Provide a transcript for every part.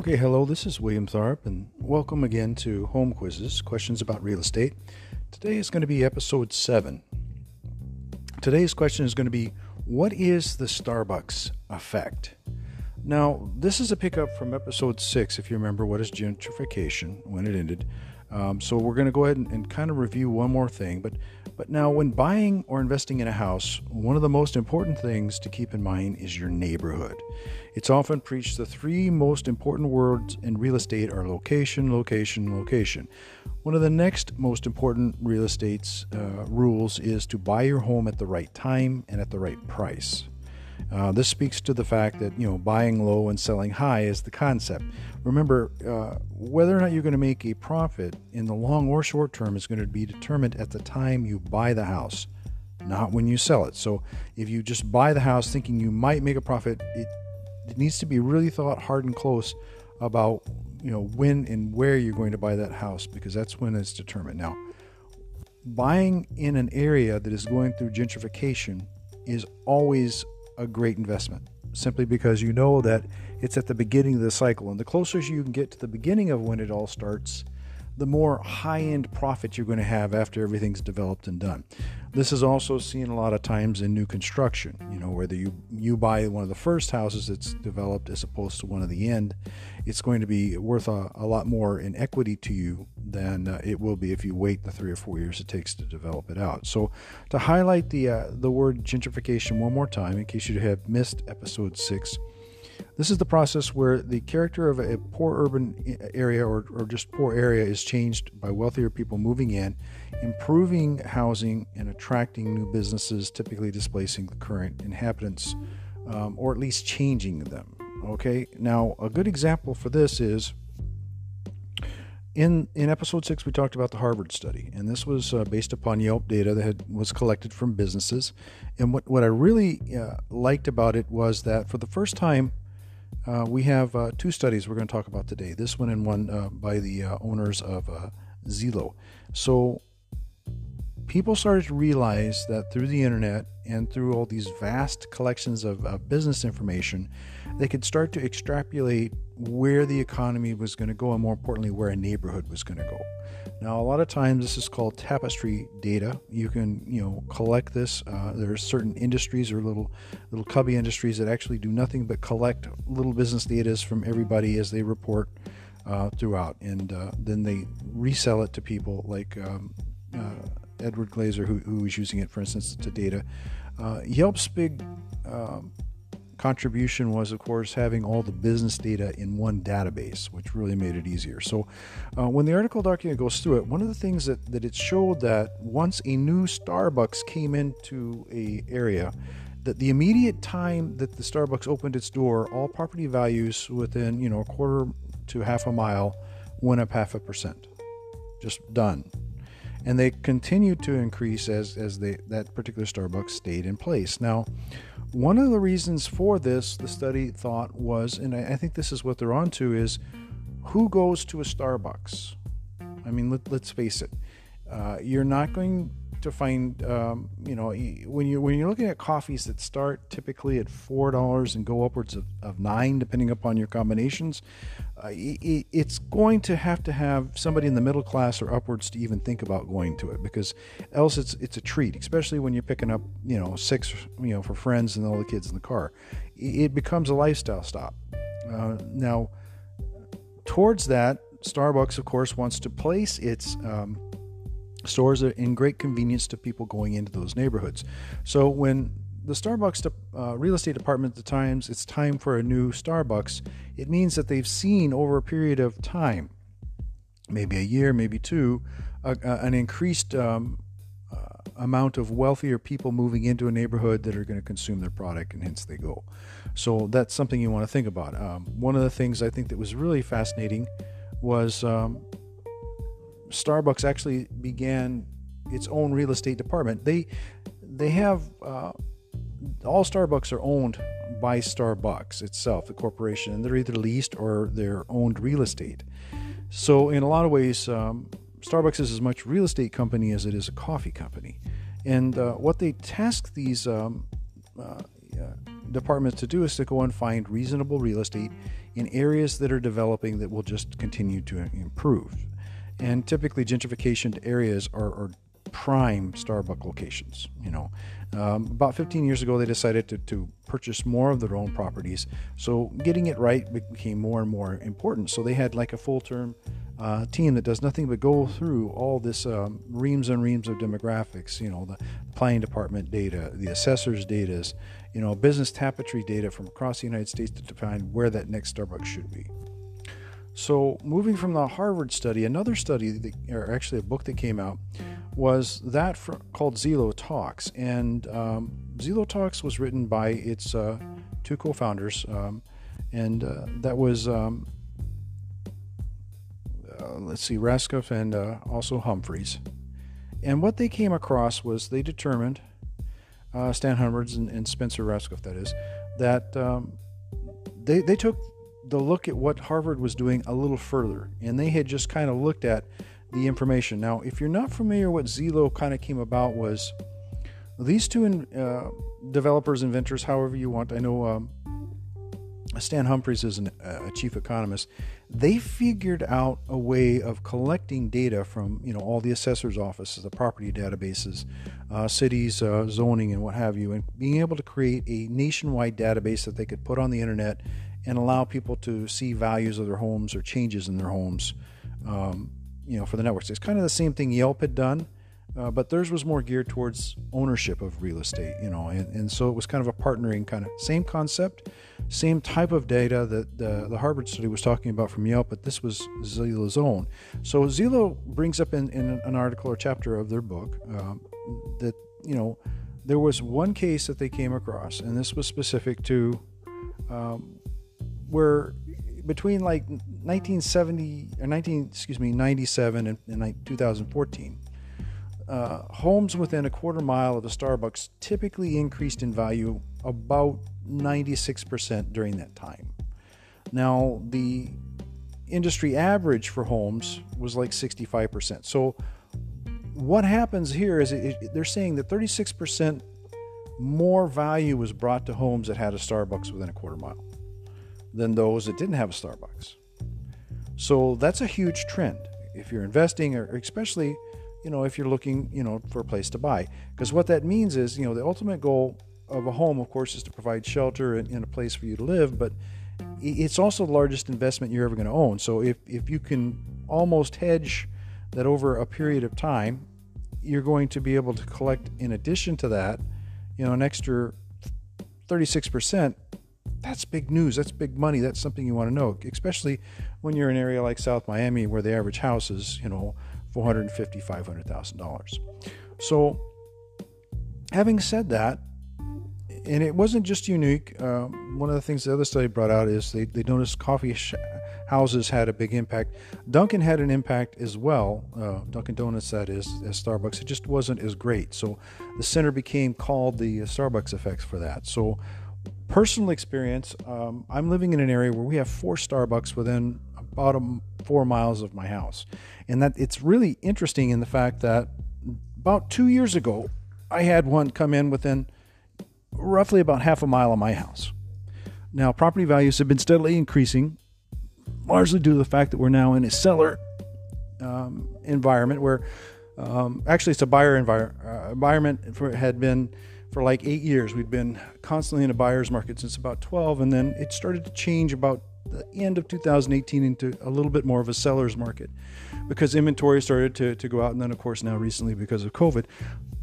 Okay, hello, this is William Tharp, and welcome again to Home Quizzes Questions about Real Estate. Today is going to be episode 7. Today's question is going to be What is the Starbucks effect? Now, this is a pickup from episode 6, if you remember what is gentrification when it ended. Um, so we're going to go ahead and, and, kind of review one more thing. But, but now, when buying or investing in a house, one of the most important things to keep in mind is your neighborhood. It's often preached the three most important words in real estate are location, location, location. One of the next most important real estate's uh, rules is to buy your home at the right time and at the right price. Uh, this speaks to the fact that you know buying low and selling high is the concept. Remember, uh, whether or not you're going to make a profit in the long or short term is going to be determined at the time you buy the house, not when you sell it. So, if you just buy the house thinking you might make a profit, it, it needs to be really thought hard and close about you know when and where you're going to buy that house because that's when it's determined. Now, buying in an area that is going through gentrification is always a great investment simply because you know that it's at the beginning of the cycle. And the closer you can get to the beginning of when it all starts, the more high end profit you're going to have after everything's developed and done. This is also seen a lot of times in new construction, you know, whether you, you buy one of the first houses that's developed as opposed to one of the end, it's going to be worth a, a lot more in equity to you than uh, it will be if you wait the three or four years it takes to develop it out. So, to highlight the, uh, the word gentrification one more time, in case you have missed episode six, this is the process where the character of a poor urban area or, or just poor area is changed by wealthier people moving in, improving housing and attracting new businesses, typically displacing the current inhabitants um, or at least changing them. Okay, now a good example for this is in in episode six we talked about the Harvard study, and this was uh, based upon Yelp data that had, was collected from businesses. And what what I really uh, liked about it was that for the first time uh, we have uh, two studies we're going to talk about today. This one and one uh, by the uh, owners of uh, Zillow. So people started to realize that through the internet and through all these vast collections of, of business information, they could start to extrapolate where the economy was going to go, and more importantly, where a neighborhood was going to go. Now, a lot of times this is called tapestry data. You can, you know, collect this. Uh, there are certain industries or little, little cubby industries that actually do nothing but collect little business data from everybody as they report uh, throughout, and uh, then they resell it to people like um, uh, Edward Glaeser, who, who is using it, for instance, to data. Uh, Yelp's big um, contribution was, of course, having all the business data in one database, which really made it easier. So, uh, when the article document goes through it, one of the things that, that it showed that once a new Starbucks came into a area, that the immediate time that the Starbucks opened its door, all property values within you know a quarter to half a mile went up half a percent. Just done and they continued to increase as as they, that particular Starbucks stayed in place. Now, one of the reasons for this, the study thought was, and I, think this is what they're onto, is who goes to a Starbucks. I mean, let, us face it. Uh, you're not going to find, um, you know, when you when you're looking at coffees that start typically at four dollars and go upwards of, of nine, depending upon your combinations, uh, it, it's going to have to have somebody in the middle class or upwards to even think about going to it, because else it's it's a treat, especially when you're picking up, you know, six, you know, for friends and all the kids in the car. It becomes a lifestyle stop. Uh, now, towards that, Starbucks, of course, wants to place its um, stores are in great convenience to people going into those neighborhoods. So when the Starbucks uh, real estate department at the times it's time for a new Starbucks, it means that they've seen over a period of time, maybe a year, maybe two, an increased um, uh, amount of wealthier people moving into a neighborhood that are going to consume their product, and hence they go. So that's something you want to think about. Um, one of the things I think that was really fascinating was um, Starbucks actually began its own real estate department. They they have uh, all Starbucks are owned by Starbucks itself, the corporation, and they're either leased or they're owned real estate. So in a lot of ways, um, Starbucks is as much real estate company as it is a coffee company. And uh, what they task these um, uh, departments to do is to go and find reasonable real estate in areas that are developing that will just continue to improve. And typically, gentrification areas are, are prime Starbucks locations. You know, um, about 15 years ago, they decided to, to purchase more of their own properties. So getting it right became more and more important. So they had like a full term uh, team that does nothing but go through all this um, reams and reams of demographics. You know, the planning department data, the assessor's data, you know, business tapestry data from across the United States to define where that next Starbucks should be. So, moving from the Harvard study, another study, that, or actually a book that came out, was that for, called Zillow Talks. And um, Talks was written by its uh, two co founders, um, and uh, that was, um, uh, let's see, Rascoff and uh, also Humphries. And what they came across was they determined, uh, Stan Humphries and, and, Spencer Rascoff, that is, that um, they, they took the look at what Harvard was doing a little further, and they had just kind of looked at the information. Now, if you're not familiar, what Zillow kind of came about was these two uh, developers, inventors, however you want. I know um, Stan Humphries is an, uh, a chief economist. They figured out a way of collecting data from you know all the assessors' offices, the property databases, uh, cities, uh, zoning, and what have you, and being able to create a nationwide database that they could put on the internet and allow people to see values of their homes or changes in their homes. Um, you know, for the networks, it's kind of the same thing Yelp had done, uh, but theirs was more geared towards ownership of real estate. You know, and, and so it was kind of a partnering kind of same concept, same type of data that the, the Harvard study was talking about from Yelp, but this was Zillow's own. So Zillow brings up in, in an article or chapter of their book um, that you know there was one case that they came across, and this was specific to um, where between like 1970 or 19 excuse me 97 and, and 2014 uh, homes within a quarter mile of the starbucks typically increased in value about 96% during that time. Now the industry average for homes was like 65% so what happens here is it, it, they're saying that 36% more value was brought to homes that had a starbucks within a quarter mile than those that didn't have a Starbucks. So that's a huge trend. If you're investing or especially you know if you're looking you know for a place to buy. Because what that means is you know the ultimate goal of a home of course is to provide shelter and, and a place for you to live but it's also the largest investment you're ever going to own. So if, if you can almost hedge that over a period of time you're going to be able to collect in addition to that you know an extra 36% that's big news. That's big money. That's something you want to know, especially when you're in an area like South Miami where the average house is, you know, four hundred fifty, five hundred thousand dollars. So, having said that, and it wasn't just unique. Uh, one of the things the other study brought out is they, they noticed coffee sh- houses had a big impact. Dunkin' had an impact as well. Uh, Dunkin' Donuts, that is, as Starbucks. It just wasn't as great. So the center became called the Starbucks effects for that. So personal experience, um, I'm living in an area where we have four Starbucks within about a, four miles of my house, and that it's really interesting in the fact that about two years ago, I had one come in within roughly about half a mile of my house. Now, property values have been steadily increasing, largely due to the fact that we're now in a seller um, environment where um, actually it's a buyer envir- uh, environment for, had been for like eight years. We'd been constantly in a buyer's market since about 12, and then it started to change about the end of 2018 into a little bit more of a seller's market because inventory started to, to go out, and then, of course, now recently because of COVID.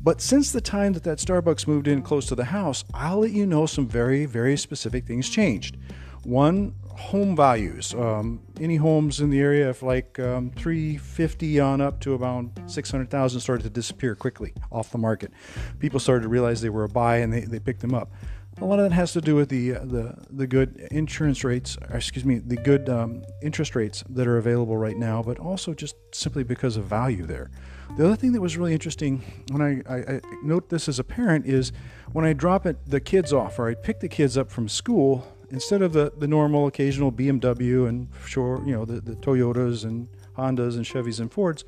But since the time that that Starbucks moved in close to the house, I'll let you know some very, very specific things changed. One, home values. Um, any homes in the area of like um, 350 on up to about 600,000 started to disappear quickly off the market. People started to realize they were a buy and they, they picked them up. A lot of that has to do with the uh, the the good insurance rates, excuse me, the good um, interest rates that are available right now, but also just simply because of value there. The other thing that was really interesting when I, I, I note this as a parent is when I drop it, the kids off or I pick the kids up from school, instead of the, the normal occasional BMW and sure, you know, the, the Toyotas and Hondas and Chevys and Fords,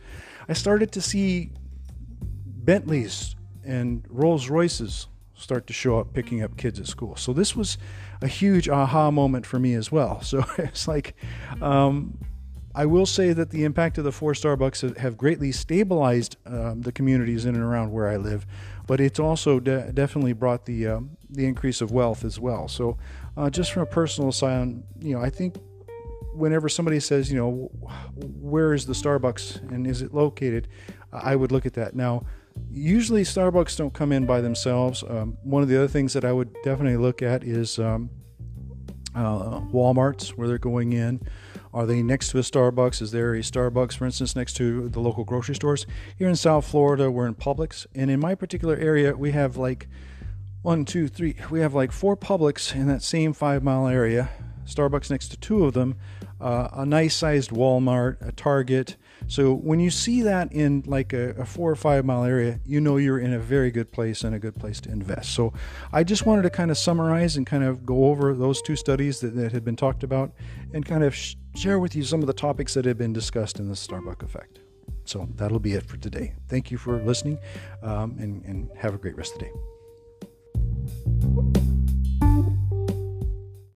I started to see Bentleys and Rolls Royces start to show up picking up kids at school. So this was a huge aha moment for me as well. So it's like, um, I will say that the impact of the four Starbucks have greatly stabilized um, the communities in and around where I live, but it's also de- definitely brought the um, the increase of wealth as well. So, uh, just from a personal side, you know, I think whenever somebody says, you know, where is the Starbucks and is it located, I would look at that. Now, usually Starbucks don't come in by themselves. Um, one of the other things that I would definitely look at is um, uh, Walmart's where they're going in. Are they next to a Starbucks? Is there a Starbucks, for instance, next to the local grocery stores? Here in South Florida, we're in Publix, and in my particular area, we have like one, two, three. We have like four Publix in that same five mile area. Starbucks next to two of them, uh, a nice sized Walmart, a Target. So when you see that in like a, a, four or five mile area, you know you're in a very good place and a good place to invest. So I just wanted to kind of summarize and kind of go over those two studies that, that had been talked about and kind of sh- share with you some of the topics that have been discussed in the Starbucks effect. So that'll be it for today. Thank you for listening um, and, and have a great rest of the day. Thank you.